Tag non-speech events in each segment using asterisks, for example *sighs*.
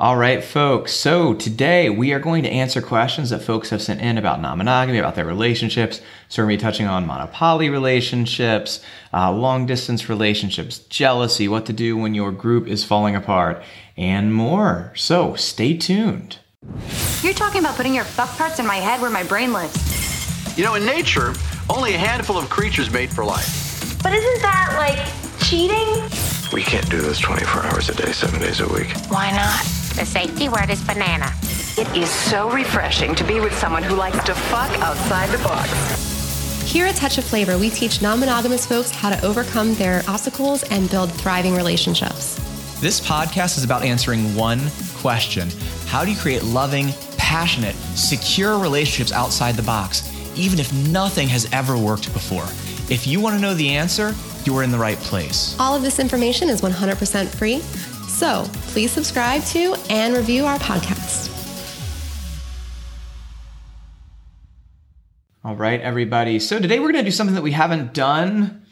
All right, folks. So today we are going to answer questions that folks have sent in about non-monogamy, about their relationships. So we're going to be touching on mono poly relationships, uh, long distance relationships, jealousy, what to do when your group is falling apart, and more. So stay tuned. You're talking about putting your fuck parts in my head where my brain lives. You know, in nature, only a handful of creatures mate for life. But isn't that like cheating? We can't do this 24 hours a day, seven days a week. Why not? The safety word is banana. It is so refreshing to be with someone who likes to fuck outside the box. Here at Touch of Flavor, we teach non monogamous folks how to overcome their obstacles and build thriving relationships. This podcast is about answering one question How do you create loving, passionate, secure relationships outside the box, even if nothing has ever worked before? If you want to know the answer, you are in the right place. All of this information is 100% free. So please subscribe to and review our podcast. All right, everybody. So today we're going to do something that we haven't done.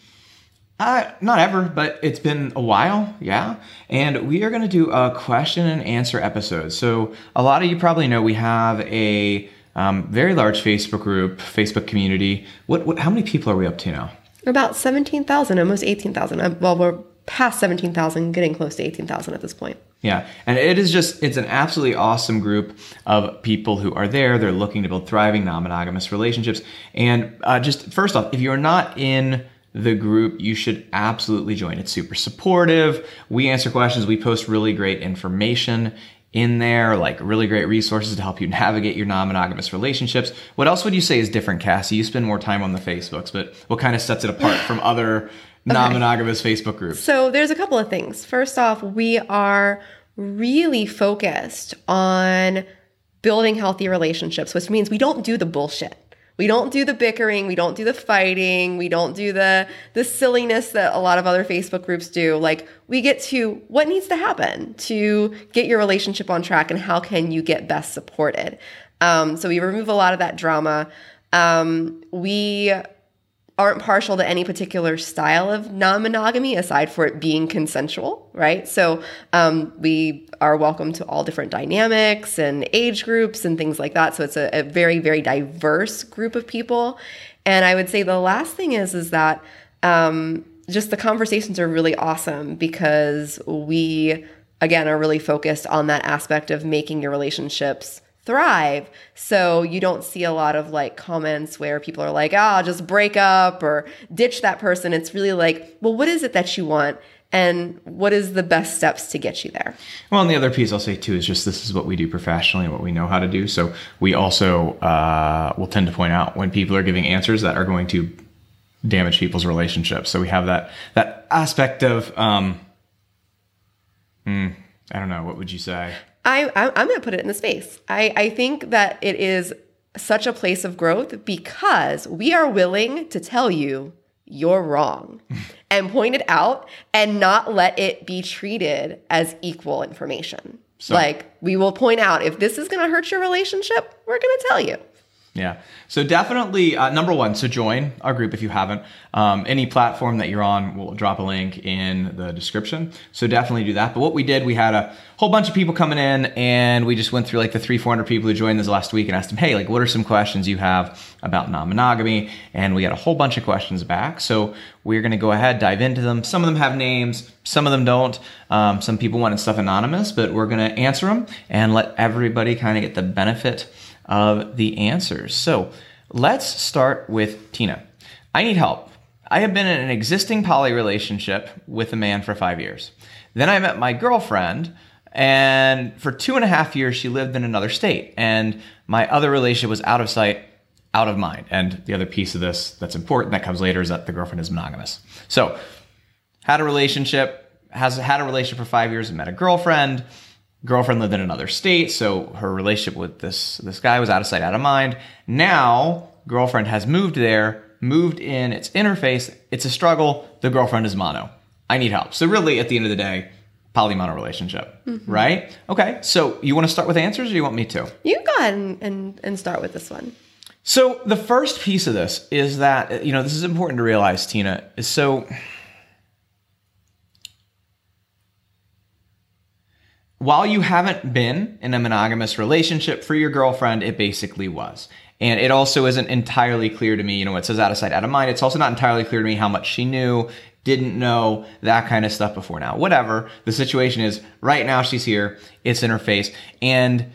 Uh, not ever, but it's been a while, yeah. And we are going to do a question and answer episode. So a lot of you probably know we have a um, very large Facebook group, Facebook community. What, what? How many people are we up to now? About seventeen thousand, almost eighteen thousand. Well, we're past 17,000, getting close to 18,000 at this point. Yeah, and it is just, it's an absolutely awesome group of people who are there. They're looking to build thriving non monogamous relationships. And uh, just first off, if you're not in the group, you should absolutely join. It's super supportive. We answer questions, we post really great information in there, like really great resources to help you *laughs* navigate your non monogamous relationships. What else would you say is different, Cassie? You spend more time on the Facebooks, but what kind of sets it apart from *sighs* other non monogamous Facebook groups? So there's a couple of things. First off, we are really focused on building healthy relationships, which means we don't do the bullshit. We don't do the bickering, we don't do the fighting, we don't do the the silliness that a lot of other Facebook groups do. Like we get to what needs to happen to get your relationship on track and how can you get best supported. Um, so we remove a lot of that drama. Um, we aren't partial to any particular style of non-monogamy aside for it being consensual right? So um, we are welcome to all different dynamics and age groups and things like that. So it's a, a, very very diverse group of people. And i would say the last thing is is that um, just the conversations are really awesome because we again are really focused on that aspect of making your relationships thrive. So you don't see a lot of like comments where people are like, ah, oh, just break up or ditch that person. It's really like, well, what is it that you want? And what is the best steps to get you there? Well, and the other piece I'll say too is just this is what we do professionally and what we know how to do. So we also uh, will tend to point out when people are giving answers that are going to damage people's relationships. So we have that that aspect of um, hmm, I don't know, what would you say? I, I'm going to put it in the space. I, I think that it is such a place of growth because we are willing to tell you you're wrong *laughs* and point it out and not let it be treated as equal information. So, like, we will point out if this is going to hurt your relationship, we're going to tell you. Yeah. So definitely, uh, number one, so join our group if you haven't. Um, any platform that you're on, we'll drop a link in the description. So definitely do that. But what we did, we had a whole bunch of people coming in and we just went through like the three, 400 people who joined this last week and asked them, hey, like, what are some questions you have about non monogamy? And we got a whole bunch of questions back. So we're going to go ahead, dive into them. Some of them have names, some of them don't. Um, some people wanted stuff anonymous, but we're going to answer them and let everybody kind of get the benefit of the answers. So let's start with Tina. I need help. I have been in an existing poly relationship with a man for five years. Then I met my girlfriend, and for two and a half years, she lived in another state. And my other relationship was out of sight, out of mind. And the other piece of this that's important that comes later is that the girlfriend is monogamous. So, had a relationship, has had a relationship for five years, and met a girlfriend girlfriend lived in another state, so her relationship with this this guy was out of sight, out of mind. Now, girlfriend has moved there, moved in, it's interface, it's a struggle. The girlfriend is mono. I need help. So really, at the end of the day, polymono relationship, mm-hmm. right? Okay. So you want to start with answers, or you want me to? You go ahead and, and, and start with this one. So the first piece of this is that you know this is important to realize, Tina. Is so while you haven't been in a monogamous relationship for your girlfriend, it basically was. And it also isn't entirely clear to me, you know, it says out of sight, out of mind. It's also not entirely clear to me how much she knew, didn't know, that kind of stuff before now. Whatever. The situation is right now she's here, it's in her face. And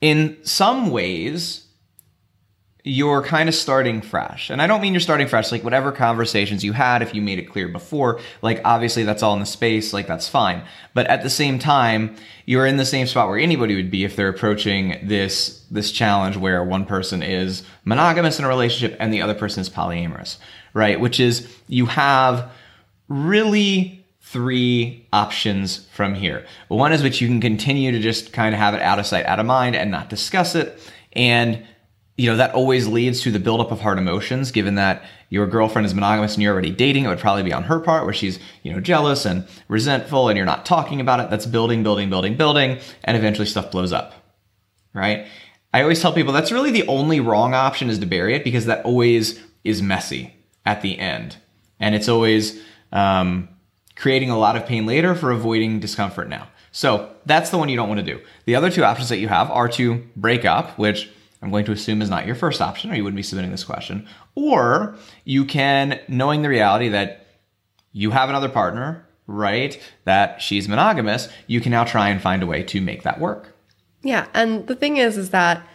in some ways, you're kind of starting fresh. And I don't mean you're starting fresh, like whatever conversations you had, if you made it clear before, like obviously that's all in the space, like that's fine. But at the same time, you're in the same spot where anybody would be if they're approaching this this challenge where one person is monogamous in a relationship and the other person is polyamorous, right? Which is you have really three options from here. One is which you can continue to just kind of have it out of sight, out of mind and not discuss it. And you know, that always leads to the buildup of hard emotions, given that your girlfriend is monogamous and you're already dating. It would probably be on her part where she's, you know, jealous and resentful and you're not talking about it. That's building, building, building, building. And eventually stuff blows up. Right. I always tell people that's really the only wrong option is to bury it because that always is messy at the end. And it's always um, creating a lot of pain later for avoiding discomfort now. So that's the one you don't want to do. The other two options that you have are to break up, which I'm going to assume is not your first option, or you wouldn't be submitting this question. Or you can, knowing the reality that you have another partner, right, that she's monogamous, you can now try and find a way to make that work. Yeah. And the thing is, is that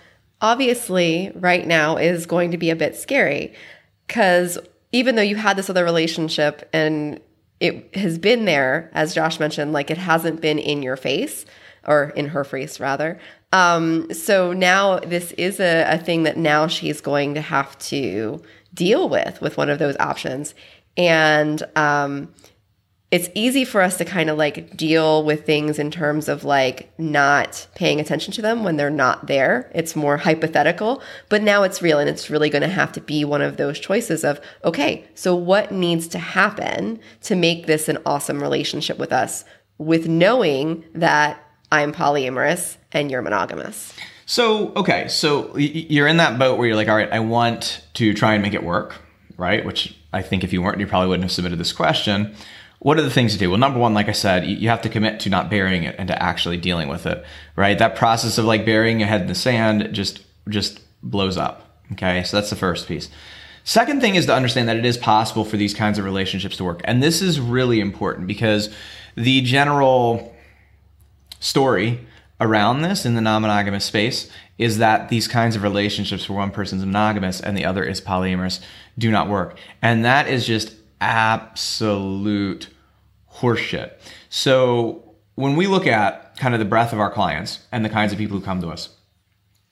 obviously right now is going to be a bit scary because even though you had this other relationship and it has been there, as Josh mentioned, like it hasn't been in your face or in her face rather. Um, so now this is a, a thing that now she's going to have to deal with with one of those options. And um, it's easy for us to kind of like deal with things in terms of like not paying attention to them when they're not there. It's more hypothetical, but now it's real and it's really going to have to be one of those choices of, okay, so what needs to happen to make this an awesome relationship with us with knowing that I'm polyamorous and you're monogamous. So, okay, so you're in that boat where you're like, all right, I want to try and make it work, right? Which I think if you weren't, you probably wouldn't have submitted this question. What are the things to do? Well, number one, like I said, you have to commit to not burying it and to actually dealing with it, right? That process of like burying your head in the sand just just blows up. Okay, so that's the first piece. Second thing is to understand that it is possible for these kinds of relationships to work, and this is really important because the general story around this in the non-monogamous space is that these kinds of relationships where one person's monogamous and the other is polyamorous do not work. And that is just absolute horseshit. So when we look at kind of the breadth of our clients and the kinds of people who come to us,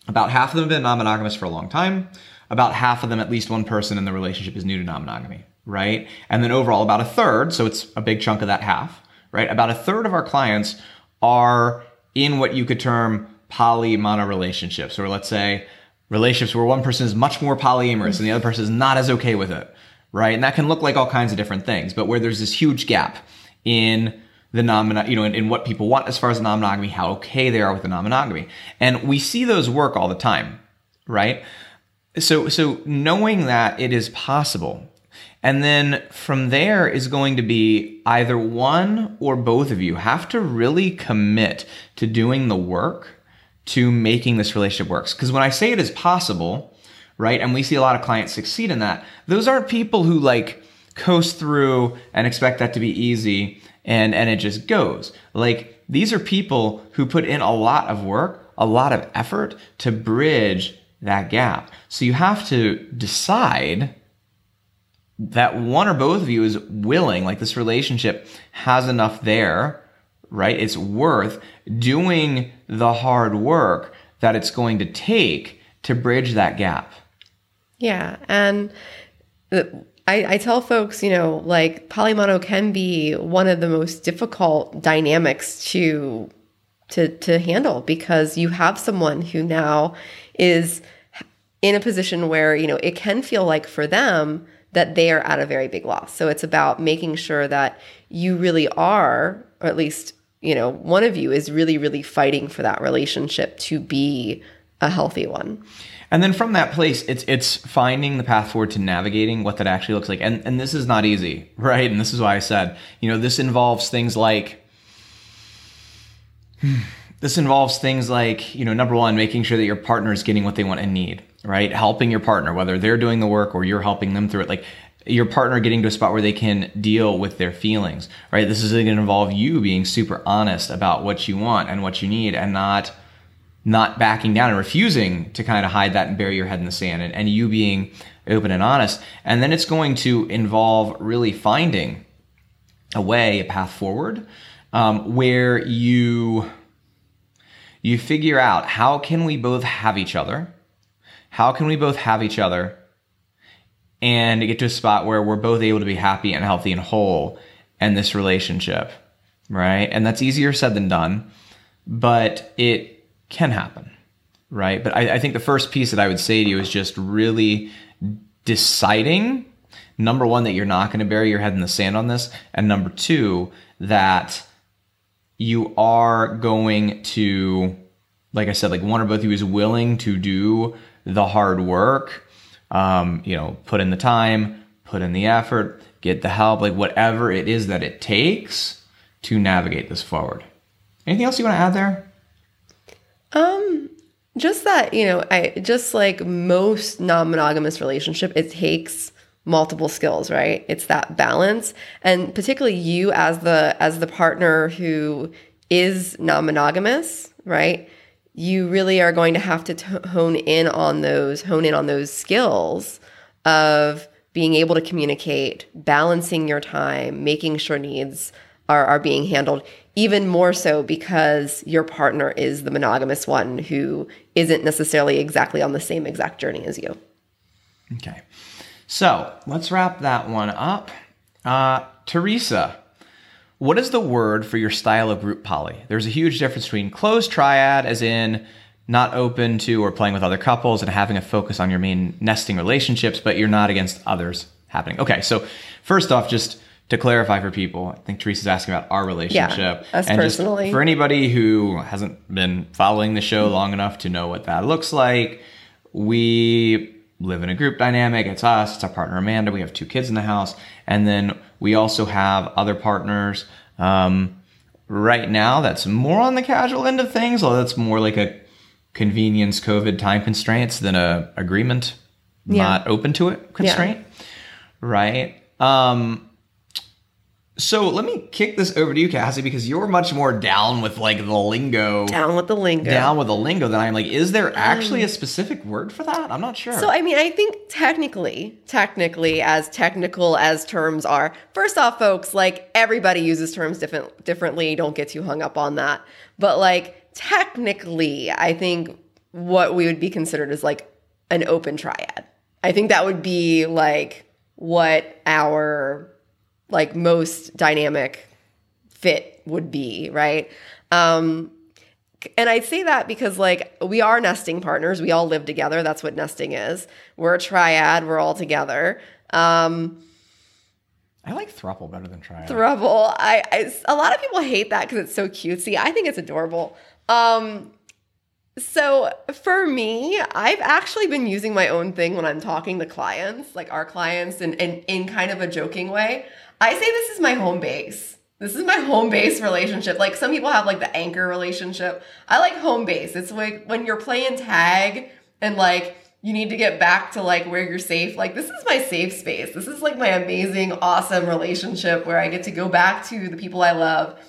about half of them have been non-monogamous for a long time. About half of them, at least one person in the relationship is new to non-monogamy, right? And then overall, about a third, so it's a big chunk of that half, right? About a third of our clients are in what you could term poly mono relationships, or let's say relationships where one person is much more polyamorous and the other person is not as okay with it, right? And that can look like all kinds of different things, but where there's this huge gap in the non you know, in, in what people want as far as non monogamy, how okay they are with the non monogamy. And we see those work all the time, right? So, so knowing that it is possible and then from there is going to be either one or both of you have to really commit to doing the work to making this relationship works. Because when I say it is possible, right, and we see a lot of clients succeed in that, those aren't people who like coast through and expect that to be easy and, and it just goes. Like these are people who put in a lot of work, a lot of effort to bridge that gap. So you have to decide that one or both of you is willing, like this relationship has enough there, right? It's worth doing the hard work that it's going to take to bridge that gap. Yeah. And uh, I, I tell folks, you know, like polymono can be one of the most difficult dynamics to to to handle because you have someone who now is in a position where, you know, it can feel like for them that they are at a very big loss. So it's about making sure that you really are, or at least, you know, one of you is really, really fighting for that relationship to be a healthy one. And then from that place, it's it's finding the path forward to navigating what that actually looks like. And and this is not easy, *laughs* right? And this is why I said, you know, this involves things like hmm, this involves things like, you know, number one, making sure that your partner is getting what they want and need, right? Helping your partner, whether they're doing the work or you're helping them through it. Like your partner getting to a spot where they can deal with their feelings, right? This is going to involve you being super honest about what you want and what you need and not not backing down and refusing to kind of hide that and bury your head in the sand and, and you being open and honest. And then it's going to involve really finding a way, a path forward, um, where you you figure out how can we both have each other, how can we both have each other, and get to a spot where we're both able to be happy and healthy and whole in this relationship, right? And that's easier said than done, but it can happen, right? But I, I think the first piece that I would say to you is just really deciding number one that you're not going to bury your head in the sand on this and number two that you are going to like i said like one or both of you is willing to do the hard work um, you know put in the time put in the effort get the help like whatever it is that it takes to navigate this forward anything else you want to add there Um, just that, you know, I just like most non-monogamous relationship, it takes multiple skills, right? It's that balance. And particularly you as the as the partner who is non-monogamous, right? You really are going to have to t- hone in on those hone in on those skills of being able to communicate, balancing your time, making sure needs are, are being handled even more so because your partner is the monogamous one who isn't necessarily exactly on the same exact journey as you. Okay. So let's wrap that one up. Uh, Teresa, what is the word for your style of group poly? There's a huge difference between closed triad, as in not open to or playing with other couples and having a focus on your main nesting relationships, but you're not against others happening. Okay, so first off, just to clarify for people, I think Teresa's asking about our relationship. us and just personally. for anybody who hasn't been following the show long enough to know what that looks like, we live in a group dynamic. It's us, it's our partner Amanda. We have two kids in the house, and then we also have other partners. Um, right now, that's more on the casual end of things, although that's more like a convenience COVID time constraints than a agreement Yeah. not open to it constraint. Right. Um, so let me kick this over to you, Cassie, because you're much more down with like the lingo, Down with the lingo. down with the lingo than I'm. Like, is there actually um, a specific word for that? I'm not sure. So I mean, I think technically, technically, as technical as terms are, first off, folks, like everybody uses terms different differently. Don't get too hung up on that. But like technically, I think what we would be considered is like an open triad. I think that would be like what our like most dynamic fit would be, right? Um, and I say that because like we are nesting partners. We all live together. That's what nesting is. We're a triad. We're all together. Um, I like thruple better than triad. throuble. I, I a lot of people hate that because it's so cutesy. I think it's adorable. Um, so for me, I've actually been using my own thing when I'm talking to clients, like our clients, and in, in kind of a joking way. I say this is my home base. This is my *laughs* home base relationship. Like some people have like the anchor relationship. I like home base. It's like when you're playing tag and like you need to get back to like where you're safe. Like this is my safe space. This is like my amazing, awesome relationship where I get to go back to the people I love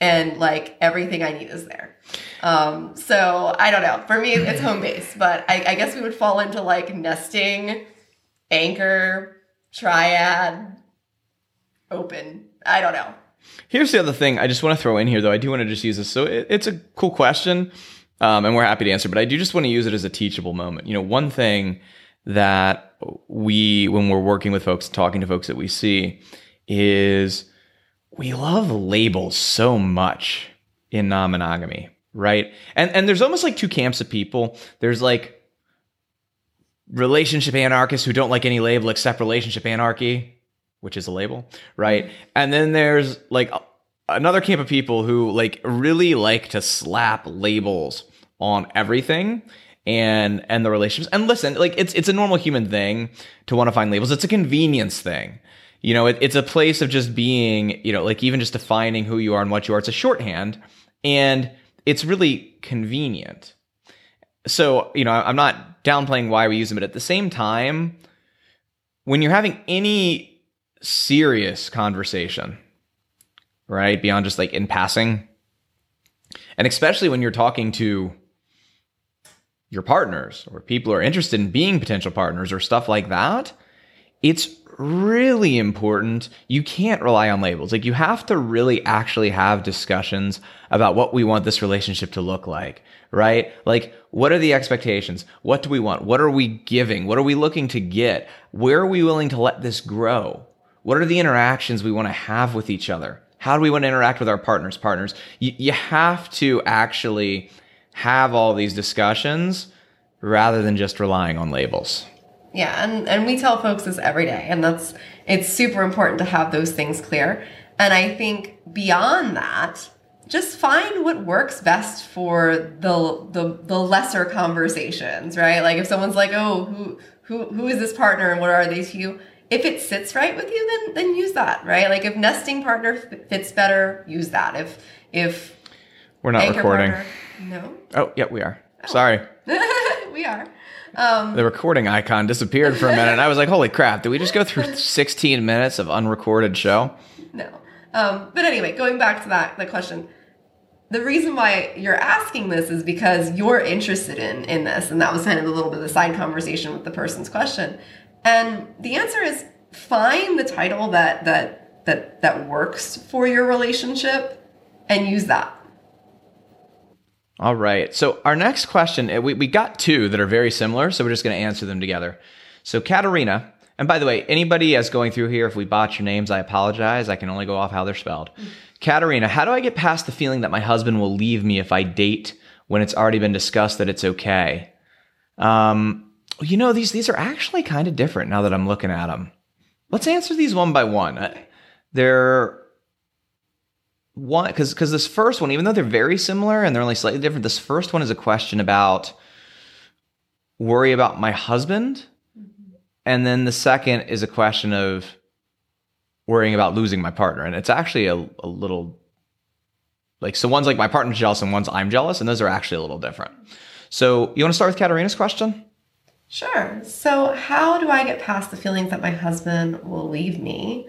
and like everything I need is there. Um, so I don't know. For me, it's home base, but I, I guess we would fall into like nesting, anchor, triad, open. I don't know. Here's the other thing I just want to throw in here, though. I do want to just use this. So it, it's a cool question, um, and we're happy to answer. But I do just want to use it as a teachable moment. You know, one thing that we, when we're working with folks, talking to folks that we see, is we love labels so much in non-monogamy, right? And and there's almost like two camps of people. There's like relationship anarchists who don't like any label except relationship anarchy, which is a label, right? Mm-hmm. And then there's like another camp of people who like really like to slap labels on everything and and the relationships. And listen, like it's it's a normal human thing to want to find labels. It's a convenience thing. You know, it, it's a place of just being, you know, like even just defining who you are and what you are. It's a shorthand. And it's really convenient. So, you know, I'm not downplaying why we use them, but at the same time, when you're having any serious conversation, right, beyond just like in passing, and especially when you're talking to your partners or people who are interested in being potential partners or stuff like that, it's really important. You can't rely on labels. Like you have to really actually have discussions about what we want this relationship to look like, right? Like what are the expectations? What do we want? What are we giving? What are we looking to get? Where are we willing to let this grow? What are the interactions we want to have with each other? How do we want to interact with our partners? Partners, you, you have to actually have all these discussions rather than just relying on labels. Yeah, and, and we tell folks this every day, and that's it's super important to have those things clear. And I think beyond that, just find what works best for the the the lesser conversations, right? Like if someone's like, "Oh, who who who is this partner and what are they to you?" If it sits right with you, then then use that, right? Like if nesting partner fits better, use that. If if we're not recording. Partner, no. Oh, yeah, we are. Oh. Sorry. *laughs* we are. Um, the recording icon disappeared for a minute. I was like, holy crap, did we just go through *laughs* 16 minutes of unrecorded show? No. Um, but anyway, going back to that, the question. The reason why you're asking this is because you're interested in in this, and that was kind of a little bit of the side conversation with the person's question. And the answer is find the title that that that that works for your relationship and use that. All right. So our next question, eh, we, we got two that are very similar, so we're just going to answer them together. So Katarina, and by the way, anybody as going through here, if we botch your names, I apologize. I can only go off how they're spelled. *laughs* Katarina, how do I get past the feeling that my husband will leave me if I date when it's already been discussed that it's okay? Um, you know, these these are actually kind of different now that I'm looking at them. Let's answer these one by one. Uh, they're one because because this first one, even though they're very similar and they're only slightly different, this first one is a question about worry about my husband, mm-hmm. and then the second is a question of worrying about losing my partner, and it's actually a, a little like so one's like my partner's jealous and one's I'm jealous, and those are actually a little different. So you want to start with Katarina's question? Sure. So how do I get past the feelings that my husband will leave me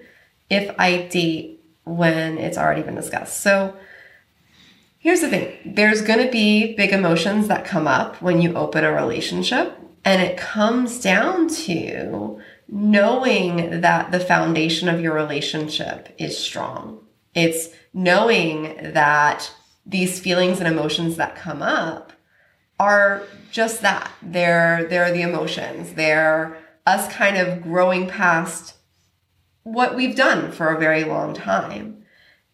if I date when it's already been discussed. So here's the thing there's going to be big emotions that come up when you open a relationship, and it comes down to knowing that the foundation of your relationship is strong. It's knowing that these feelings and emotions that come up are just that. They're they're the emotions. They're us kind of growing past what we've done for a very long time.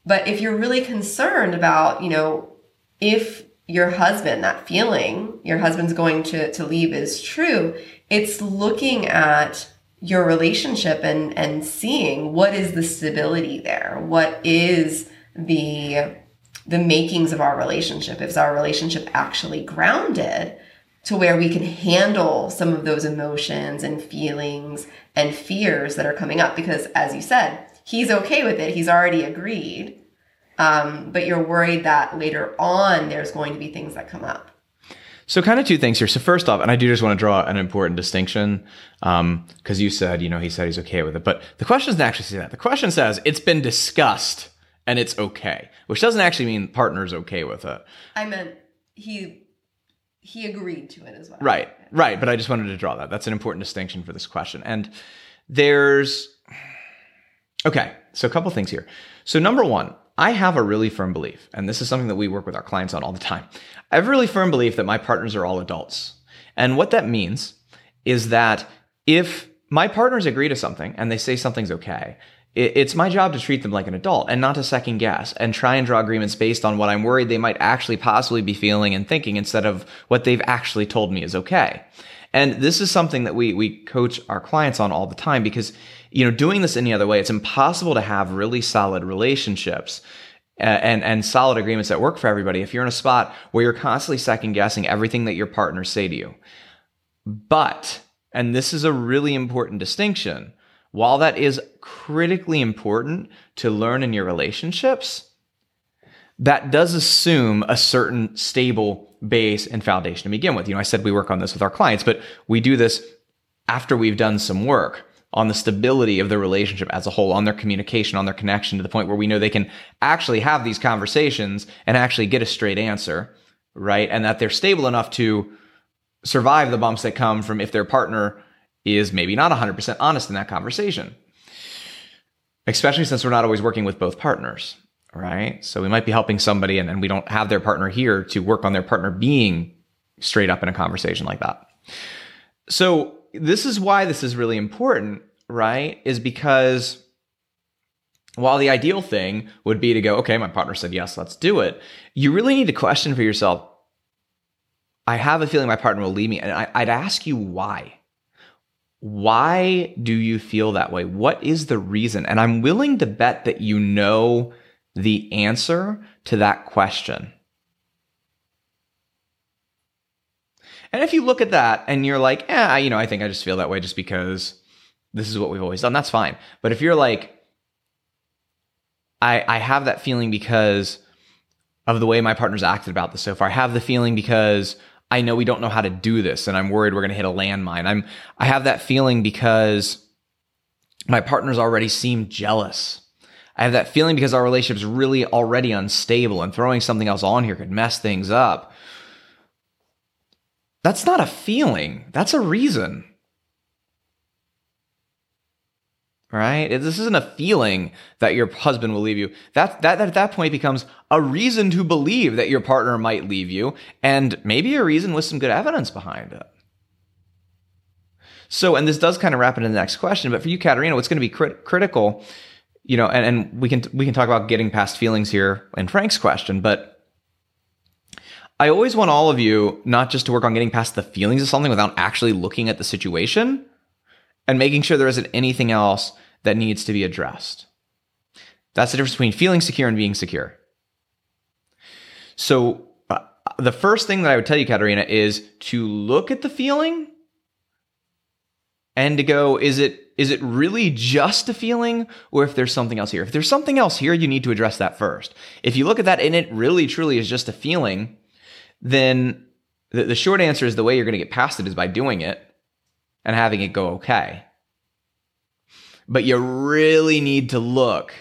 But if you're really concerned about, you know, if your husband, that feeling your husband's going to, to leave is true, it's looking at your relationship and, and seeing what is the stability there? What is the, the makings of our relationship? Is our relationship actually grounded to where we can handle some of those emotions and feelings and fears that are coming up because as you said he's okay with it. He's already agreed. Um, but you're worried that later on there's going to be things that come up. So kind of two things here. So first off and i do just want to draw an important distinction because um, you said you know he said he's okay with it. But the question doesn't actually say that. The question says it's been discussed and it's okay which doesn't actually mean partner's okay with it. I meant he he agreed to it as well. Right, right. But I just wanted to draw that. That's an important distinction for this question. And there's, okay, so a couple things here. So, number one, I have a really firm belief, and this is something that we work with our clients on all the time. I have a really firm belief that my partners are all adults. And what that means is that if my partners agree to something and they say something's okay, it's my job to treat them like an adult and not to second guess and try and draw agreements based on what I'm worried they might actually possibly be feeling and thinking instead of what they've actually told me is okay. And this is something that we, we coach our clients on all the time because, you know, doing this any other way, it's impossible to have really solid relationships uh, and, and solid agreements that work for everybody if you're in a spot where you're constantly second guessing everything that your partners say to you. But, and this is a really important distinction, while that is critically important to learn in your relationships, that does assume a certain stable base and foundation to begin with. You know, I said we work on this with our clients, but we do this after we've done some work on the stability of the relationship as a whole, on their communication, on their connection to the point where we know they can actually have these conversations and actually get a straight answer, right? And that they're stable enough to survive the bumps that come from if their partner is maybe not 100% honest in that conversation. Especially since we're not always working with both partners, right? So we might be helping somebody and, and we don't have their partner here to work on their partner being straight up in a conversation like that. So this is why this is really important, right? Is because while the ideal thing would be to go, okay, my partner said yes, let's do it. You really need to question for yourself. I have a feeling my partner will leave me, and I, I'd ask you why. Why do you feel that way? What is the reason? And I'm willing to bet that you know the answer to that question. And if you look at that and you're like, yeah, you know, I think I just feel that way just because this is what we've always done, that's fine. But if you're like, I, I have that feeling because of the way my partner's acted about this so far. I have the feeling because I know we don't know how to do this and I'm worried we're going to hit a landmine. I'm I have that feeling because my partner's already seemed jealous. I have that feeling because our relationship's really already unstable and throwing something else on here could mess things up. That's not a feeling, that's a reason. Right? This isn't a feeling that your husband will leave you. That, that, that at that point becomes a reason to believe that your partner might leave you, and maybe a reason with some good evidence behind it. So, and this does kind of wrap into the next question, but for you, Katerina, what's going to be crit- critical, you know, and, and we can we can talk about getting past feelings here in Frank's question, but I always want all of you not just to work on getting past the feelings of something without actually looking at the situation and making sure there isn't anything else that needs to be addressed. That's the difference between feeling secure and being secure. So, uh, the first thing that I would tell you, Katerina, is to look at the feeling and to go, is it is it really just a feeling or if there's something else here? If there's something else here, you need to address that first. If you look at that and it really truly is just a feeling, then the, the short answer is the way you're going to get past it is by doing it and having it go okay. But you really need to look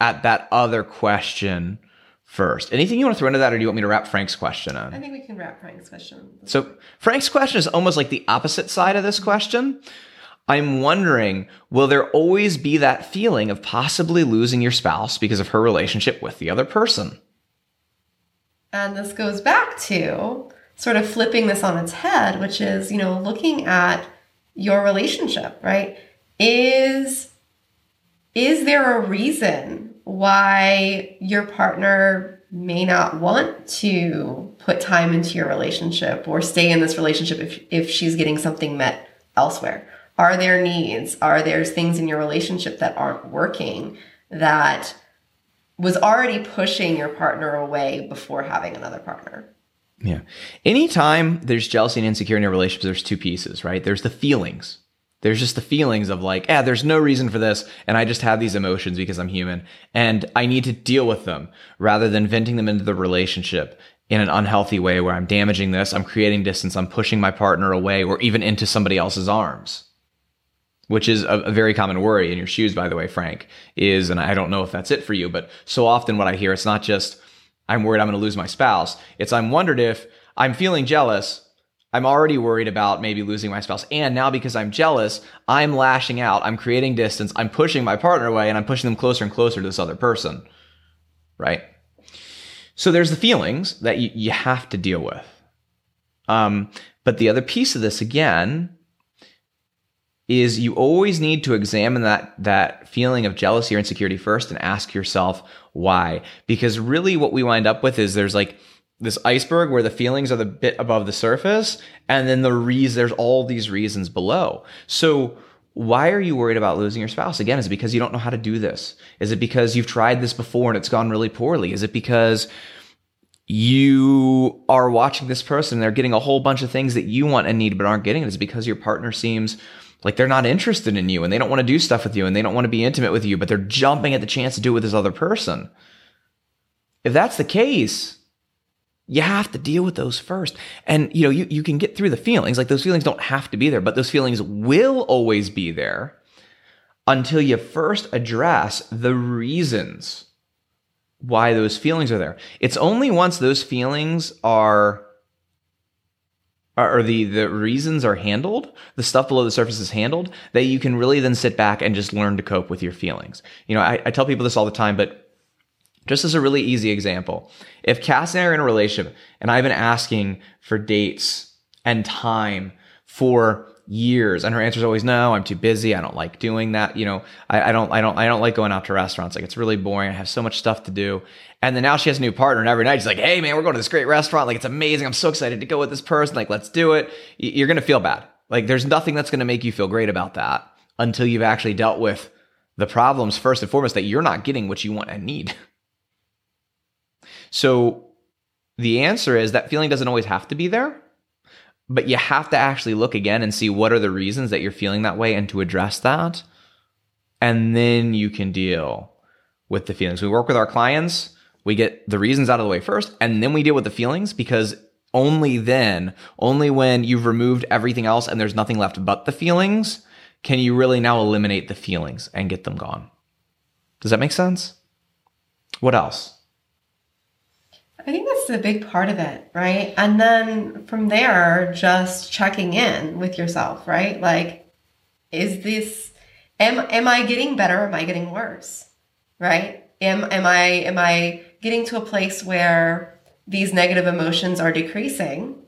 at that other question first. Anything you want to throw into that, or do you want me to wrap Frank's question in? I think we can wrap Frank's question. So, Frank's question is almost like the opposite side of this question. I'm wondering, will there always be that feeling of possibly losing your spouse because of her relationship with the other person? And this goes back to sort of flipping this on its head, which is, you know, looking at your relationship, right? Is is there a reason why your partner may not want to put time into your relationship or stay in this relationship if, if she's getting something met elsewhere? Are there needs? Are there things in your relationship that aren't working that was already pushing your partner away before having another partner. Yeah. Anytime there's jealousy and insecurity in your relationship, there's two pieces, right? There's the feelings. There's just the feelings of like, ah, there's no reason for this. And I just have these emotions because I'm human and I need to deal with them rather than venting them into the relationship in an unhealthy way where I'm damaging this, I'm creating distance, I'm pushing my partner away or even into somebody else's arms which is a, a, very common worry in your shoes, by the way, Frank, is, and I don't know if that's it for you, but so often what I hear, it's not just, I'm worried I'm going to lose my spouse. It's, I'm wondered if I'm feeling jealous. I'm already worried about maybe losing my spouse. And now because I'm jealous, I'm lashing out. I'm creating distance. I'm pushing my partner away and I'm pushing them closer and closer to this other person. Right? So there's the feelings that you, you have to deal with. Um, but the other piece of this, again, is you always need to examine that that feeling of jealousy or insecurity first and ask yourself why because really what we wind up with is there's like this iceberg where the feelings are the bit above the surface and then the reason there's all these reasons below. So why are you worried about losing your spouse? Again is it because you don't know how to do this? Is it because you've tried this before and it's gone really poorly? Is it because you are watching this person and they're getting a whole bunch of things that you want and need but aren't getting? It is it because your partner seems like they're not interested in you and they don't want to do stuff with you and they don't want to be intimate with you, but they're jumping at the chance to do it with this other person. if that's the case, you have to deal with those first. And you know, you, you can get through the feelings. Like those feelings don't have to be there, but those feelings will always be there until you first address the reasons why those feelings are there. It's only once those feelings are or the the reasons are handled, the stuff below the surface is handled, that you can really then sit back and just learn to cope with your feelings. You know, I, I tell people this all the time, but just as a really easy example, if Cass and I are in a relationship and I've been asking for dates and time for years and her answer is always no i'm too busy i don't like doing that you know I, I, don't i don't i don't like going out to restaurants like it's really boring i have so much stuff to do. And then now she has a new partner and every night she's like hey man we're going to this great restaurant like it's amazing i'm so excited to go with this person like let's do it. You're to feel bad. Like there's nothing that's to make you feel great about that until you've actually dealt with the problems first and foremost that you're not getting what you want and need *laughs* so the answer is that feeling doesn't always have to be there but you have to actually look again and see what are the reasons that you're feeling that way and to address that. And then you can deal with the feelings. We work with our clients, we get the reasons out of the way first, and then we deal with the feelings because only then, only when you've removed everything else and there's nothing left but the feelings, can you really now eliminate the feelings and get them gone. Does that make sense? What else? I think that's a big part of it, right? And then from there, just checking in with yourself, right? Like, is this am am I getting better? Am I getting worse? Right? Am am I am I getting to a place where these negative emotions are decreasing?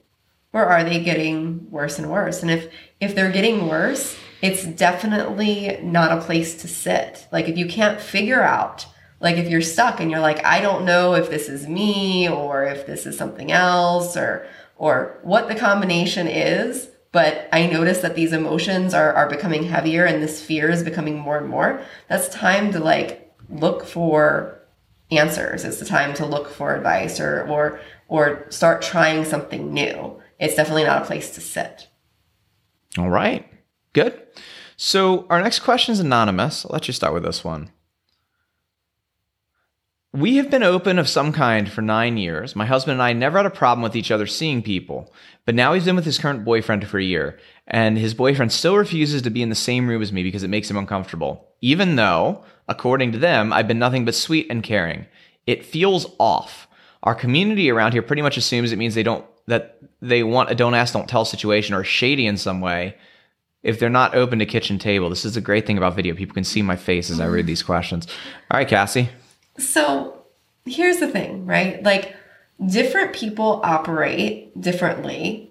Or are they getting worse and worse? And if if they're getting worse, it's definitely not a place to sit. Like if you can't figure out like if you're stuck and you're like, I don't know if this is me or if this is something else or or what the combination is, but I notice that these emotions are, are becoming heavier and this fear is becoming more and more, that's time to like look for answers. It's the time to look for advice or or or start trying something new. It's definitely not a place to sit. All right. Good. So our next question is anonymous. I'll let you start with this one. We have been open of some kind for nine years. My husband and I never had a problem with each other seeing people, but now he's been with his current boyfriend for a year, and his boyfriend still refuses to be in the same room as me because it makes him uncomfortable. Even though, according to them, I've been nothing but sweet and caring. It feels off. Our community around here pretty much assumes it means they don't that they want a don't ask, don't tell situation or shady in some way if they're not open to kitchen table. This is a great thing about video. People can see my face as I read these questions. All right, Cassie. So here's the thing, right? Like different people operate differently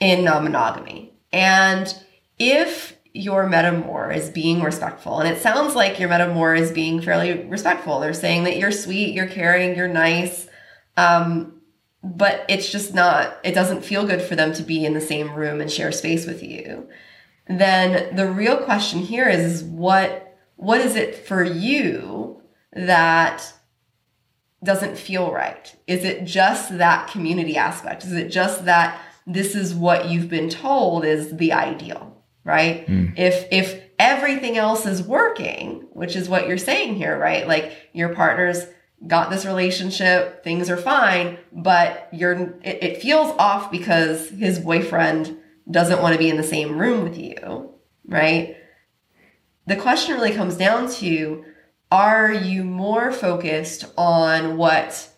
in non monogamy. And if your metamor is being respectful, and it sounds like your metamor is being fairly respectful, they're saying that you're sweet, you're caring, you're nice. Um, but it's just not, it doesn't feel good for them to be in the same room and share space with you. Then the real question here is, is what, what is it for you that doesn't feel right? Is it just that community aspect? Is it just that this is what you've been told is the ideal, right? Mm. If if everything else is working, which is what you're saying here, right? Like your partner's got this relationship, things are fine, but you're it, it feels off because his boyfriend doesn't want to be in the same room with you, right? The question really comes down to are you more focused on what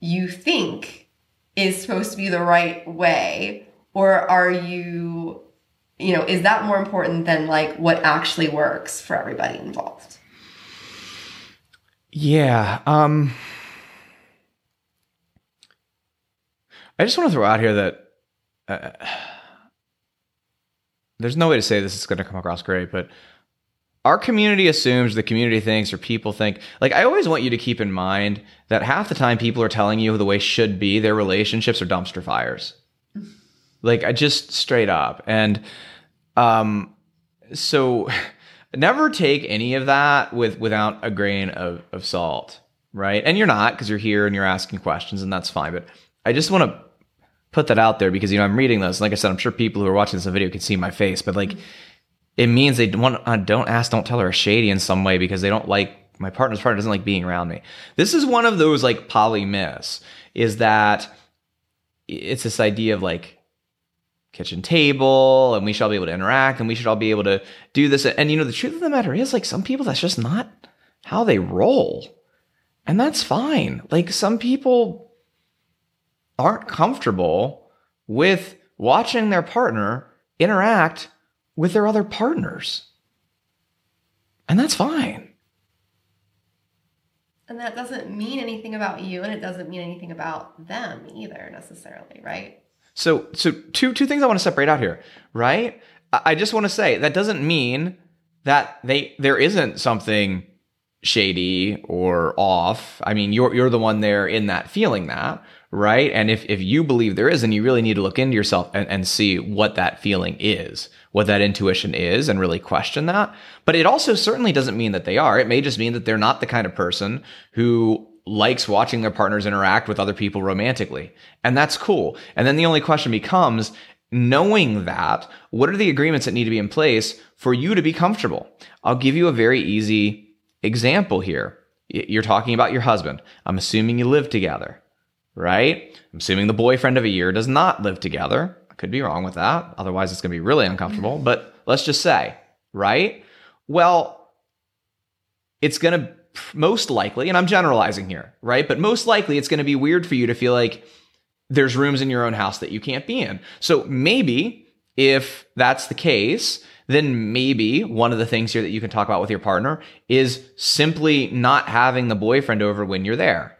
you think is supposed to be the right way? Or are you you know is that more important than like what actually works for everybody involved? Yeah um i just want to throw out here that uh, there's no way to say this is going to come across great but our community assumes the community thinks or people think. Like i always want you to keep in mind that half the time people are telling you the way should be their relationships are dumpster fires. *laughs* Like i just straight up. And um so *laughs* never take any of that with without a grain of, of salt right? And you're not because you're here and you're asking questions and that's fine but i just want to put that out there because you know i'm reading this like i said i'm sure people who are watching this video can see my face but like mm-hmm it means they want uh, don't ask, don't tell, her shady in some way because they don't like my partner's partner doesn't like being around me. This is one of those like poly myths is that it's this idea of like kitchen table and we should all be able to interact and we should all be able to do this. And you know, the truth of the matter is like some people that's just not how they roll. And that's fine. Like some people aren't comfortable with watching their partner interact with their other partners. And that's fine. And that doesn't mean anything about you and it doesn't mean anything about them either necessarily, right? So so two two things I want to separate out here, right? I just want to say that doesn't mean that they there isn't something shady or off. I mean, you're you're the one there in that feeling that, right? And if if you believe there is, then you really need to look into yourself and, and see what that feeling is, what that intuition is, and really question that. But it also certainly doesn't mean that they are. It may just mean that they're not the kind of person who likes watching their partners interact with other people romantically. And that's cool. And then the only question becomes knowing that, what are the agreements that need to be in place for you to be comfortable? I'll give you a very easy example here. You're talking about your husband. I'm assuming you live together, right? I'm assuming the boyfriend of a year does not live together. Could be wrong with that. Otherwise, it's going to be really uncomfortable. But let's just say, right? Well, it's going to most likely, and I'm generalizing here, right? But most likely it's going to be weird for you to feel like there's rooms in your own house that you can't be in. So maybe if that's the case, then maybe one of the things here that you can talk about with your partner is simply not having the boyfriend over when you're there.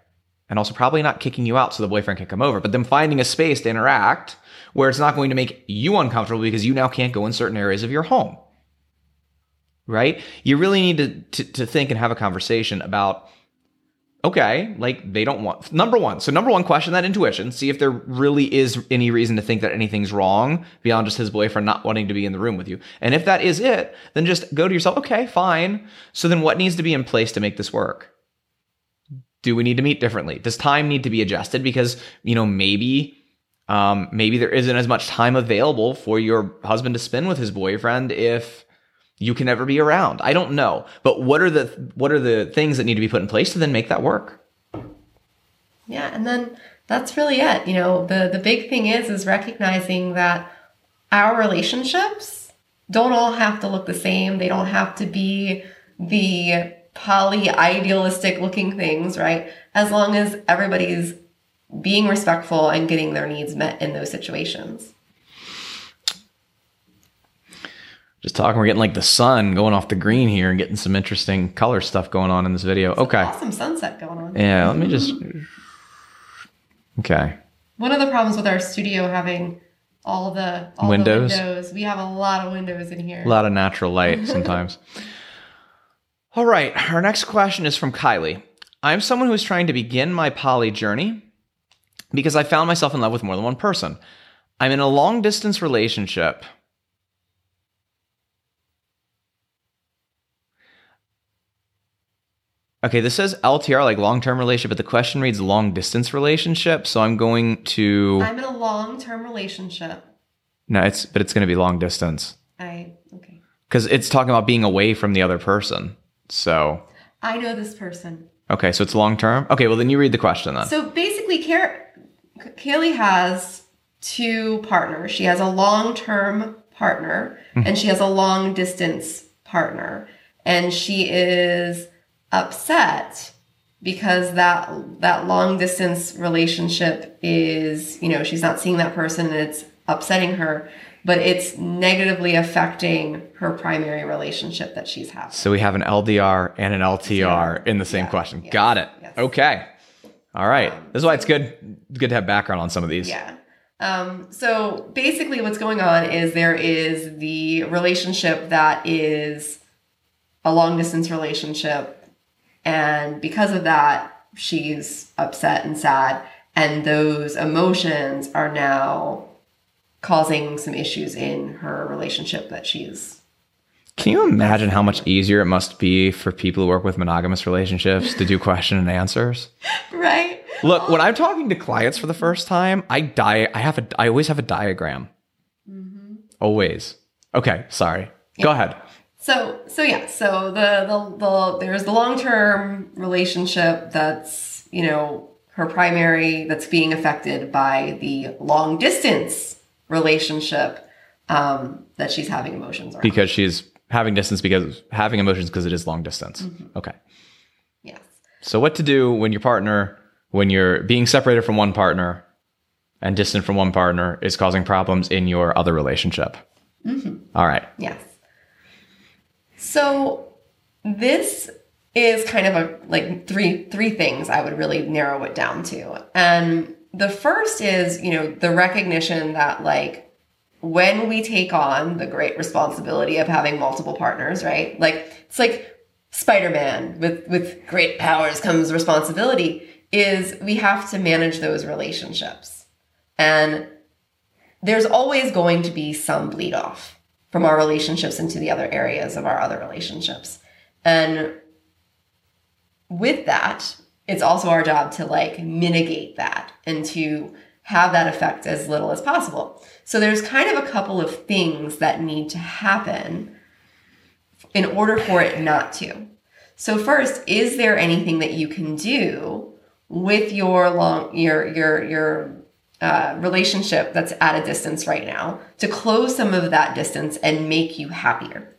And also probably not kicking you out so the boyfriend can come over, but then finding a space to interact where it's not going to make you uncomfortable because you now can't go in certain areas of your home right? You really need to, to, to think and have a conversation about, okay, like they don't want, number one. So, number one, question that intuition. See if there really is any reason to think that anything's wrong beyond just his boyfriend not wanting to be in the room with you. And if that is it, then just go to yourself, okay, fine. So, then what needs to be in place to make this work? Do we need to meet differently? Does time need to be adjusted? Because, you know, maybe um, maybe there isn't as much time available for your husband to spend with his boyfriend if you can never be around. I don't know, but what are the what are the things that need to be put in place to then make that work? Yeah, and then that's really it. You know, the the big thing is is recognizing that our relationships don't all have to look the same. They don't have to be the poly idealistic looking things, right? As long as everybody's being respectful and getting their needs met in those situations. Just talking, we're getting like the sun going off the green here and getting some interesting color stuff going on in this video. Okay. Awesome sunset going on. Yeah, let me just. Okay. One of the problems with our studio having all the all Windows? the windows, we have a lot of windows in here. A lot of natural light *laughs* sometimes. All right. Our next question is from Kylie. I'm someone who is trying to begin my poly journey because I found myself in love with more than one person. I'm in a long distance relationship. Okay, this says LTR, like long term relationship, but the question reads long distance relationship. So I'm going to. I'm in a long-term relationship. No, it's, but it's going to be long distance I okay. because it's talking about being away from the other person. So, I know this person. okay, so it's long term. Okay, well, then you read the question then. So basically, Car- Kaylee has two partners. She has a long-term partner mm-hmm. and she has a long-distance partner, and she is upset because that that long distance relationship is you know she's not seeing that person and it's upsetting her but it's negatively affecting her primary relationship that she's having So we have an LDR and an LTR in the same Yeah, question. yes, Got it. yes. Okay. All right. This is why it's good good to have background on some of these. Yeah. Um, so basically, what's going on is there is the relationship that is a long distance relationship. And because of that, she's upset and sad. And those emotions are now causing some issues in her relationship that she's. Can you imagine how much easier it must be for people who work with monogamous relationships to do *laughs* question and answers? Right? Look, when I'm talking to clients for the first time, I die. I have a. I always have a diagram. Mm-hmm. Always. Okay. Sorry. Go ahead. So so yeah, so the the, the there's the long term relationship that's you know her primary that's being affected by the long distance relationship um, that she's having emotions around. Because she's having distance because having emotions because it is long distance. Mm-hmm. Okay. yes. So what to do when your partner, when you're being separated from one partner and distant from one partner is causing problems in your other relationship? Mm-hmm. All right. Yes. So this is kind of a like three three things I would really narrow it down to. And the first is, you know, the recognition that like when we take on the great responsibility of having multiple partners, right? Like it's like Spider-Man with with great powers comes responsibility is we have to manage those relationships. And there's always going to be some bleed off from our relationships into the other areas of our other relationships. And with that, it's also our job to like mitigate that and to have that effect as little as possible. So there's kind of a couple of things that need to happen in order for it not to. So first, is there anything that you can do with your long your your your uh, relationship that's at a distance right now to close some of that distance and make you happier?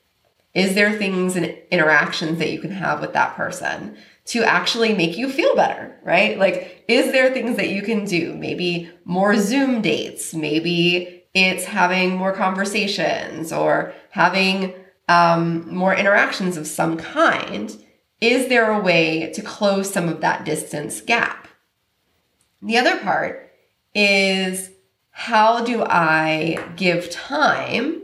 Is there things and interactions that you can have with that person to actually make you feel better, right? Like, is there things that you can do? Maybe more Zoom dates, maybe it's having more conversations or having um, more interactions of some kind. Is there a way to close some of that distance gap? The other part is how do I give time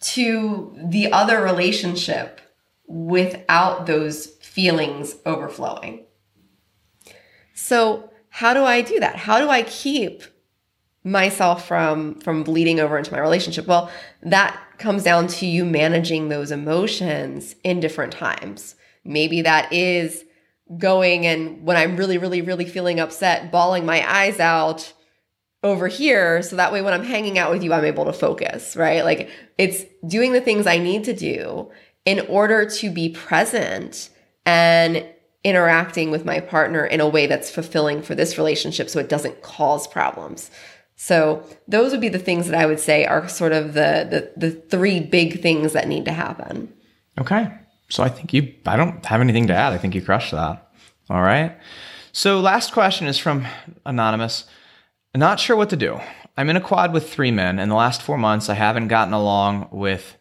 to the other relationship without those feelings overflowing? So, how do I do that? How do I keep myself from from bleeding over into my relationship? Well, that comes down to you managing those emotions in different times. Maybe that is going and when I'm really, really, really feeling upset, bawling my eyes out over here. So that way, when I'm hanging out with you, I'm able to focus, right? Like it's doing the things I need to do in order to be present and interacting with my partner in a way that's fulfilling for this relationship so it doesn't cause problems. So those would be the things that I would say are sort of the the, the three big things that need to happen. Okay. So I think you, I don't have anything to add. I think you crushed that. All right. So last question is from Anonymous. Not sure what to do. I'm in a quad with three men. In the last four months, I haven't gotten along with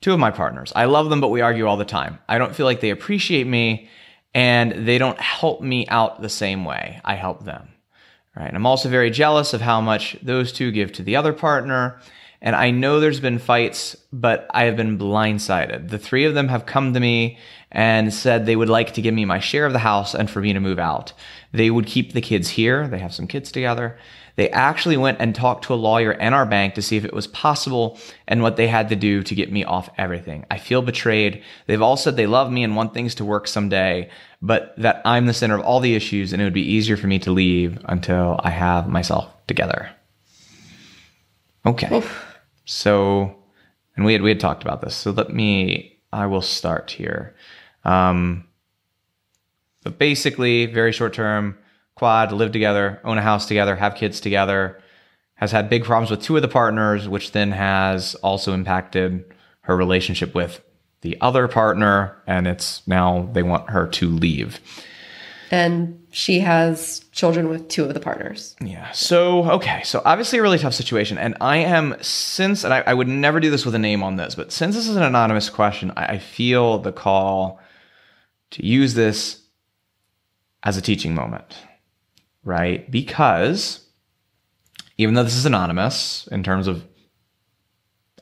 two of my partners. I love them, but we argue all the time. I don't feel like they appreciate me and they don't help me out the same way I help them. Right. I'm also very jealous of how much those two give to the other partner. And I know there's been fights, but I have been blindsided. The three of them have come to me and said they would like to give me my share of the house and for me to move out. They would keep the kids here. They have some kids together. They actually went and talked to a lawyer and our bank to see if it was possible and what they had to do to get me off everything. I feel betrayed. They've all said they love me and want things to work someday, but that I'm the center of all the issues and it would be easier for me to leave until I have myself together. Okay. So, and we had we had talked about this. So let me. I will start here. Um, but basically, very short term, quad, live together, own a house together, have kids together. Has had big problems with two of the partners, which then has also impacted her relationship with the other partner, and it's now they want her to leave. And she has children with two of the partners. Yeah. So, okay. So, obviously, a really tough situation. And I am, since, and I, I would never do this with a name on this, but since this is an anonymous question, I, I feel the call to use this as a teaching moment, right? Because even though this is anonymous in terms of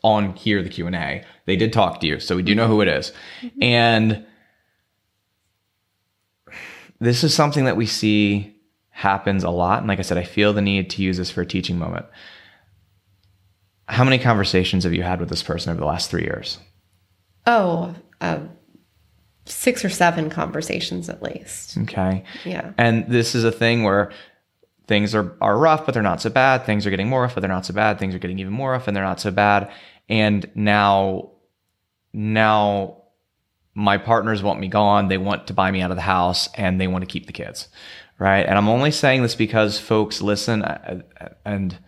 on here, the Q&A, they did talk to you. So, we do know who it is. And, this is something that we see happens a lot. And like I said, I feel the need to use this for a teaching moment. How many conversations have you had with this person over the last three years? Oh, uh, six or seven conversations at least. Okay. Yeah. And this is a thing where things are, are rough, but they're not so bad. Things are getting more rough, but they're not so bad. Things are getting even more rough, and they're not so bad. And now now my partners want me gone. They want to buy me out of the house and they want to keep the kids. Right. And I'm only saying this because folks listen and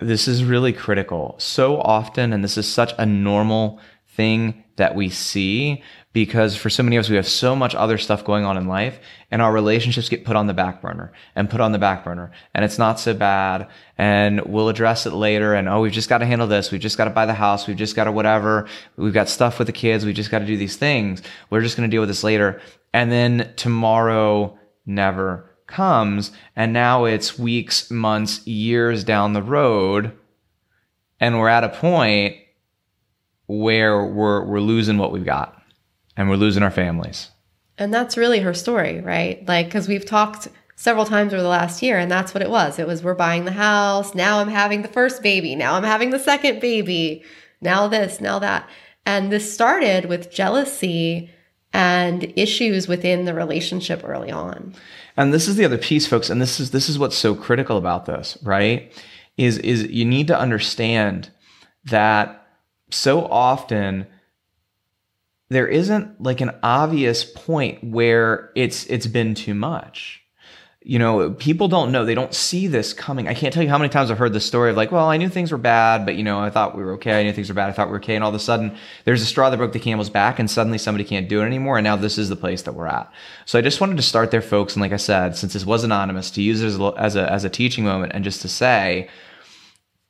this is really critical. So often, and this is such a normal thing that we see because for so many of us, we have so much other stuff going on in life and our relationships get put on the back burner and put on the back burner and it's not so bad and we'll address it later and oh, we've just got to handle this. We've just got to buy the house. We've just got to whatever. We've got stuff with the kids. We've just got to do these things. We're just going to deal with this later. And then tomorrow never comes. And now it's weeks, months, years down the road. And we're at a point where we're, we're losing what we've got and we're losing our families. And that's really her story, right? Like, because we've talked several times over the last year, and that's what it was. It was we're buying the house. Now I'm having the first baby. Now I'm having the second baby. Now this, now that. And this started with jealousy and issues within the relationship early on. And this is the other piece, folks, and this is this is what's so critical about this, right? Is is you need to understand that so often there isn't like an obvious point where it's it's been too much. You know people don't know. They don't see this coming. I can't tell you how many times i've heard the story of like well i knew things were bad but you know i thought we were okay. I knew things were bad. I thought we were okay. And all of a sudden there's a straw that broke the camel's back and suddenly somebody can't do it anymore and now this is the place that we're at. So i just wanted to start there folks and like i said since this was anonymous to use it as a, as a, as a teaching moment and just to say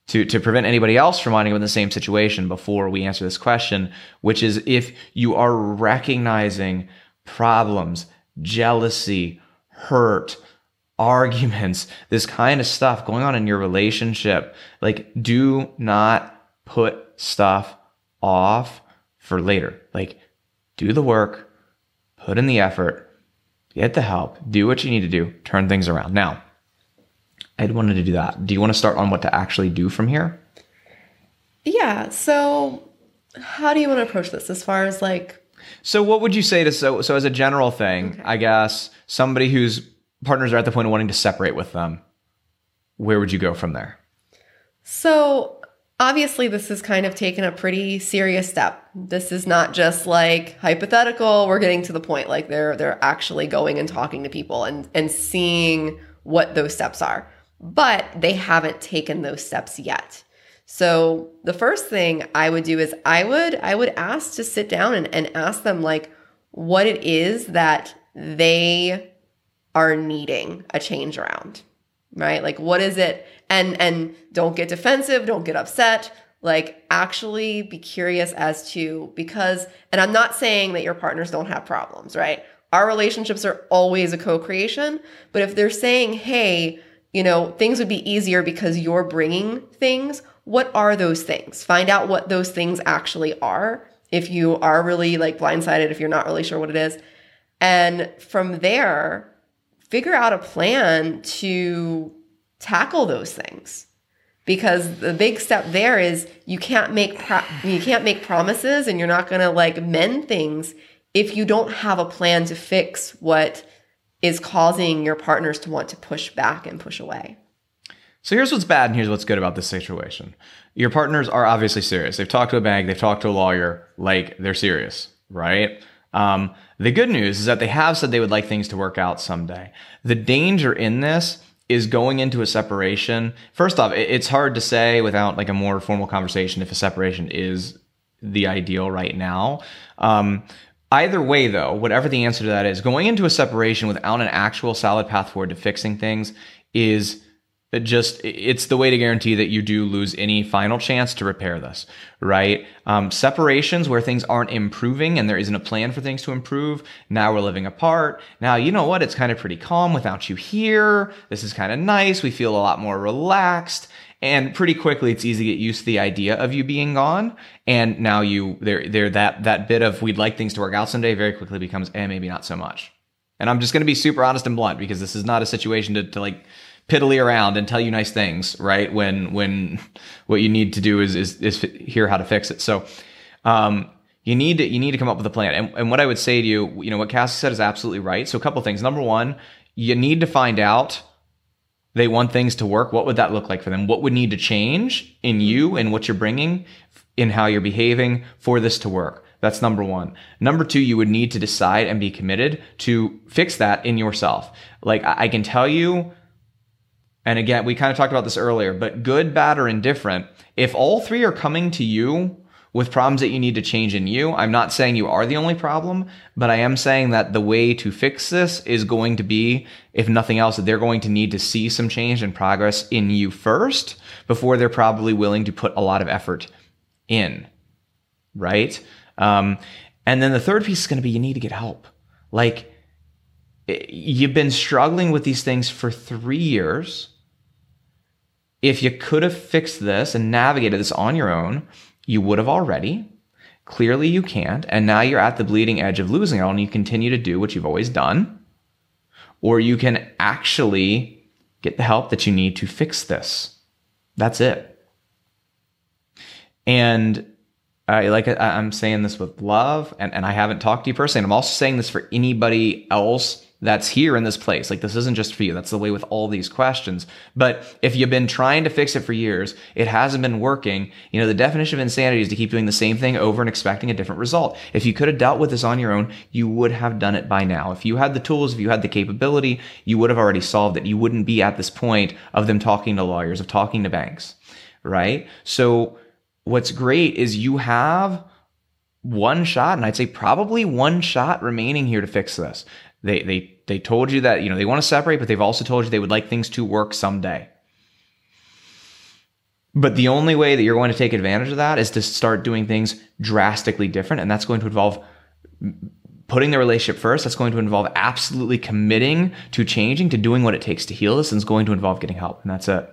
to, to prevent anybody else from winding up in the same situation before we answer this question, which is if you are recognizing problems, jealousy, hurt, arguments, this kind of stuff going on in your relationship, like do not put stuff off for later. Like do the work, put in the effort, get the help, do what you need to do, turn things around. Now, I'd wanted to do that. Do you want to start on what to actually do from here? Yeah. So, how do you want to approach this as far as like? So, what would you say to so so as a general thing? Okay. I guess somebody whose partners are at the point of wanting to separate with them. Where would you go from there? So, obviously, this is kind of taken a pretty serious step. This is not just like hypothetical. We're getting to the point like they're they're actually going and talking to people and and seeing what those steps are but they haven't taken those steps yet. So the first thing I would do is I would I would ask to sit down and, and ask them like what it is that they are needing a change around. Right? Like what is it? And and don't get defensive, don't get upset. Like actually be curious as to because and I'm not saying that your partners don't have problems, right? Our relationships are always a co-creation, but if they're saying, "Hey, you know, things would be easier because you're bringing things. What are those things? Find out what those things actually are. If you are really like blindsided, if you're not really sure what it is. And from there, figure out a plan to tackle those things. Because the big step there is you can't make pro- you can't make promises and you're not going to like mend things if you don't have a plan to fix what is causing your partners to want to push back and push away. So here's what's bad and here's what's good about this situation. Your partners are obviously serious. They've talked to a bank, they've talked to a lawyer, like they're serious, right? Um, the good news is that they have said they would like things to work out someday. The danger in this is going into a separation. First off, it's hard to say without like a more formal conversation if a separation is the ideal right now. Um, Either way, though, whatever the answer to that is, going into a separation without an actual solid path forward to fixing things is just it's the way to guarantee that you do lose any final chance to repair this right? Um, separations where things aren't improving and there isn't a plan for things to improve now we're living apart. Now you know what? It's kind of pretty calm without you here. This is kind of nice. We feel a lot more relaxed. And pretty quickly it's easy to get used to the idea of you being gone. And now you there there that that bit of we'd like things to work out someday very quickly becomes eh maybe not so much. And i'm just going to be super honest and blunt because this is not a situation to, to like piddly around and tell you nice things right when when what you need to do is is, is hear how to fix it so um you need to you need to come up with a plan and, and what i would say to you you know what cassie said is absolutely right so a couple things number one you need to find out they want things to work, what would that look like for them? What would need to change in you and what you're bringing in how you're behaving for this to work. That's number one. Number two, you would need to decide and be committed to fix that in yourself. Like I I can tell you, and again, we kind of talked about this earlier, but good, bad, or indifferent, if all three are coming to you with problems that you need to change in you, I'm not saying you are the only problem, but I am saying that the way to fix this is going to be, if nothing else, that they're going to need to see some change and progress in you first before they're probably willing to put a lot of effort in. Right? Um, and then the third piece is going to be you need to get help. Like, you've been struggling with these things for three years. If you could have fixed this and navigated this on your own, you would have already. Clearly, you can't. And now you're at the bleeding edge of losing it all, and you continue to do what you've always done. Or you can actually get the help that you need to fix this. That's it. And I like I- I'm saying this with love, and, and I haven't talked to you personally. And I'm also saying this for anybody else that's here in this place. Like this isn't just for you. That's the way with all these questions. But if you've been trying to fix it for years, it hasn't been working. You know, the definition of insanity is to keep doing the same thing over and expecting a different result. If you could have dealt with this on your own, you would have done it by now. If you had the tools, if you had the capability, you would have already solved it. You wouldn't be at this point of them talking to lawyers, of talking to banks, right? So what's great is you have one shot, and I'd say probably one shot remaining here to fix this. They they they told you that you know they want to separate, but they've also told you they would like things to work someday. But the only way that you're going to take advantage of that is to start doing things drastically different, and that's going to involve putting the relationship first. That's going to involve absolutely committing to changing, to doing what it takes to heal this, and it's going to involve getting help, and that's it.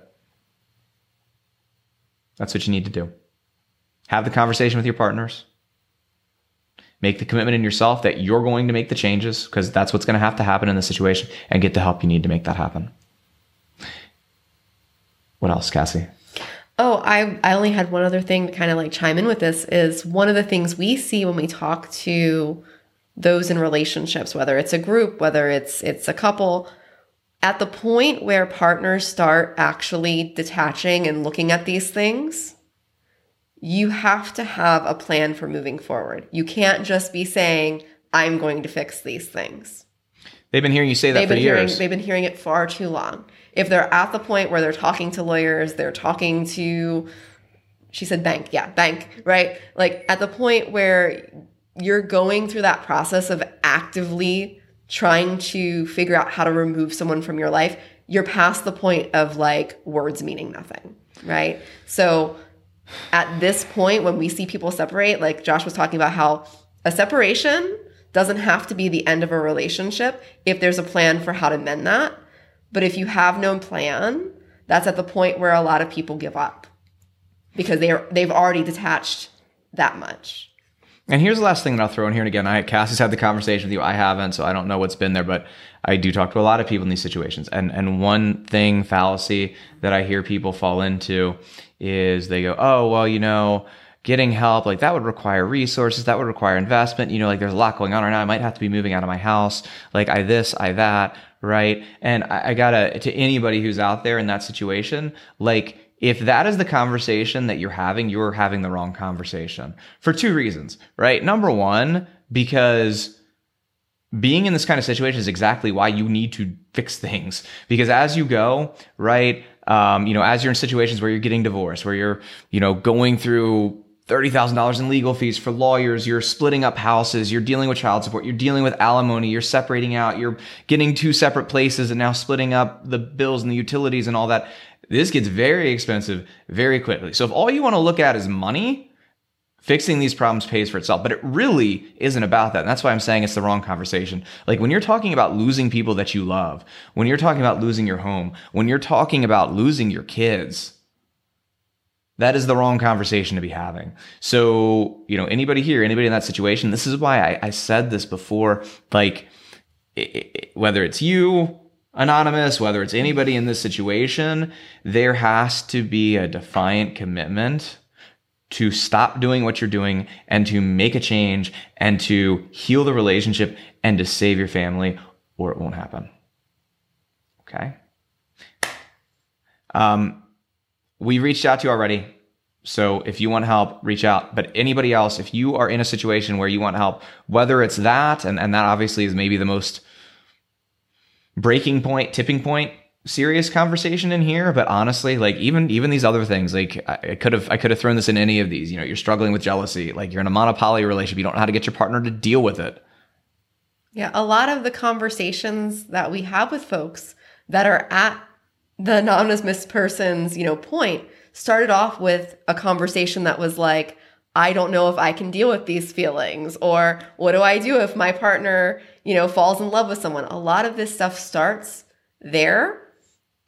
That's what you need to do. Have the conversation with your partners. Make the commitment in yourself that you're going to make the changes because that's what's going to have to happen in the situation and get the help you need to make that happen. What else, Cassie? Oh, I I only had one other thing to kind of like chime in with this is one of the things we see when we talk to those in relationships, whether it's a group, whether it's it's a couple, at the point where partners start actually detaching and looking at these things, you have to have a plan for moving forward. You can't just be saying, I'm going to fix these things. They've been hearing you say that they've for years. hearing they've been hearing it far too long. If they're at the point where they're talking to lawyers, they're talking to she said bank, yeah, bank, right? Like at the point where you're going through that process of actively trying to figure out how to remove someone from your life, you're past the point of like words meaning nothing, right? So at this point when we see people separate, like Josh was talking about how a separation doesn't have to be the end of a relationship if there's a plan for how to mend that. But if you have no plan, that's at the point where a lot of people give up because they're they've already detached that much. And here's the last thing that I'll throw in here. And again, I Cassie's had the conversation with you. I haven't, so I don't know what's been there, but I do talk to a lot of people in these situations. And and one thing fallacy that I hear people fall into is they go, oh well, you know, getting help like that would require resources, that would require investment. You know, like there's a lot going on right now. I might have to be moving out of my house. Like I this, I that, right? And I, I gotta to anybody who's out there in that situation, like if that is the conversation that you're having, you're having the wrong conversation for two reasons, right? Number one, because being in this kind of situation is exactly why you need to fix things. Because as you go, right, um, you know, as you're in situations where you're getting divorced, where you're, you know, going through $30,000 in legal fees for lawyers, you're splitting up houses, you're dealing with child support, you're dealing with alimony, you're separating out, you're getting two separate places and now splitting up the bills and the utilities and all that. This gets very expensive very quickly. So if all you want to look at is money, fixing these problems pays for itself. But it really isn't about that. And that's why I'm saying it's the wrong conversation. Like when you're talking about losing people that you love, when you're talking about losing your home, when you're talking about losing your kids, that is the wrong conversation to be having. So, you know, anybody here, anybody in that situation, this is why I, I said this before, like, it, it, whether it's you, anonymous, whether it's anybody in this situation, there has to be a defiant commitment to stop doing what you're doing and to make a change and to heal the relationship and to save your family or it won't happen. Okay. Um, we reached out to you already. So if you want help, reach out. But anybody else, if you are in a situation where you want help, whether it's that, and, and that obviously is maybe the most breaking point, tipping point, serious conversation in here. But honestly, like even even these other things, like I could have I could have thrown this in any of these. You know, you're struggling with jealousy, like you're in a mono poly relationship, you don't know how to get your partner to deal with it. Yeah, a lot of the conversations that we have with folks that are at the anonymous person's, you know, point started off with a conversation that was like, I don't know if I can deal with these feelings or what do I do if my partner, you know, falls in love with someone. A lot of this stuff starts there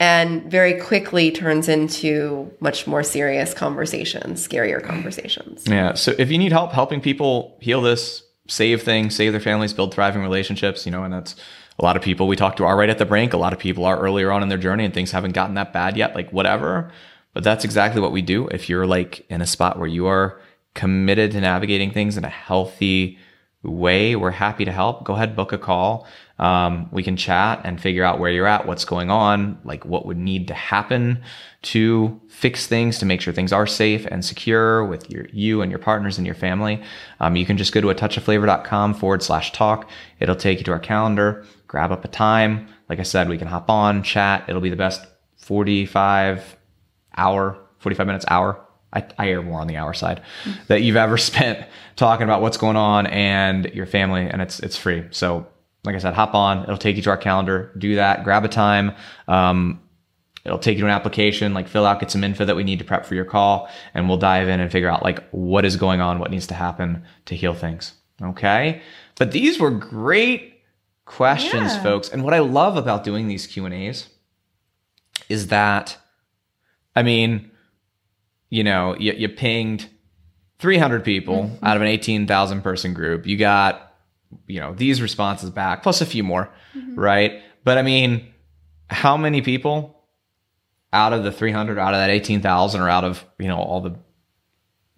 and very quickly turns into much more serious conversations, scarier conversations. Yeah. So if you need help helping people heal this, save things, save their families, build thriving relationships, you know, and that's a lot of people we talk to are right at the brink. A lot of people are earlier on in their journey and things haven't gotten that bad yet, like whatever. But that's exactly what we do. If you're like in a spot where you are committed to navigating things in a healthy way, we're happy to help. Go ahead, book a call. Um, we can chat and figure out where you're at, what's going on, like what would need to happen to fix things to make sure things are safe and secure with your you and your partners and your family. Um, you can just go to a touchofflavor.com forward slash talk. It'll take you to our calendar, grab up a time. Like I said, we can hop on, chat. It'll be the best 45 hour, 45 minutes, hour. I, I err more on the hour side that you've ever *laughs* spent talking about what's going on and your family, and it's it's free. So, like I said, hop on. It'll take you to our calendar. Do that. Grab a time. Um, it'll take you to an application. Like fill out, get some info that we need to prep for your call, and we'll dive in and figure out like what is going on, what needs to happen to heal things. Okay. But these were great questions, Yeah. folks. And what I love about doing these Q and A's is that I mean, you know, you, you pinged 300 people out of an 18,000 person group. You got, you know, these responses back, plus a few more, right? But I mean, how many people out of the 300, out of that 18,000, or out of, you know, all the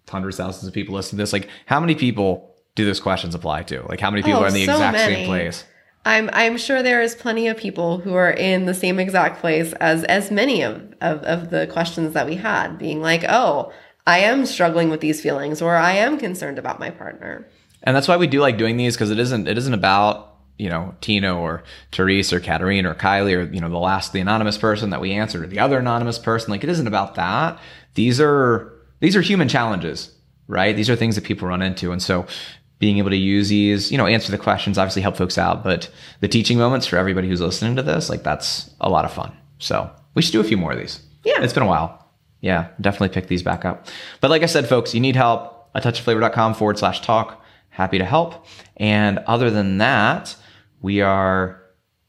hundreds, thousands of people listening to this, like, how many people do those questions apply to? Like, how many people Oh, are in oh, the so exact many. same place? I'm I'm sure there is plenty of people who are in the same exact place as as many of, of of the questions that we had, being like, oh, I am struggling with these feelings, or I am concerned about my partner. And that's why we do like doing these because it isn't it isn't about you know Tino or Therese or Katarine or Kylie or you know the last the anonymous person that we answered or the other anonymous person. Like it isn't about that. These are these are human challenges, right? These are things that people run into, and so being able to use these, you know, answer the questions, obviously help folks out, but the teaching moments for everybody who's listening to this, like that's a lot of fun. So we should do a few more of these. Yeah. It's been a while. Yeah, definitely pick these back up. But like I said, folks, you need help, a touchofflavor.com forward slash talk. Happy to help. And other than that, we are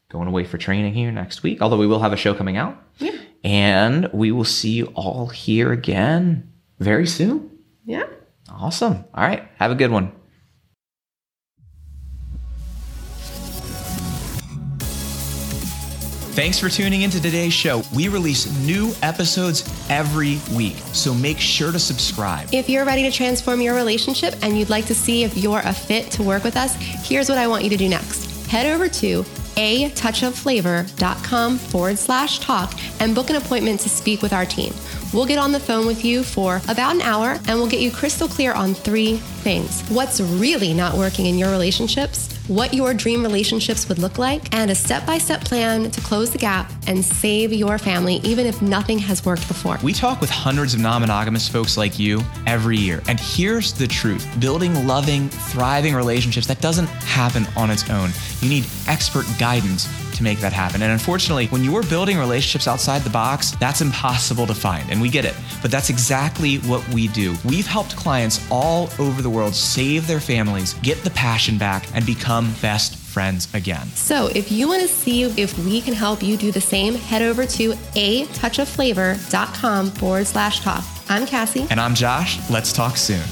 going away for training here next week, although we will have a show coming out. Yeah. And we will see you all here again very soon. Yeah. Awesome. All right. Have a good one. Thanks for tuning into today's show. We release new episodes every week, so make sure to subscribe. If you're ready to transform your relationship and you'd like to see if you're a fit to work with us, here's what I want you to do next. Head over to a touchofflavor.com forward slash talk and book an appointment to speak with our team. We'll get on the phone with you for about an hour and we'll get you crystal clear on three things what's really not working in your relationships, what your dream relationships would look like, and a step by step plan to close the gap and save your family, even if nothing has worked before. We talk with hundreds of non monogamous folks like you every year. And here's the truth building loving, thriving relationships, that doesn't happen on its own. You need expert guidance to make that happen. And unfortunately, when you're building relationships outside the box, that's impossible to find. And we get it. But that's exactly what we do. We've helped clients all over the world save their families, get the passion back, and become best friends again. So, if you want to see if we can help you do the same, head over to a touch touchofflavor.com forward slash talk. I'm Cassie. And I'm Josh. Let's talk soon.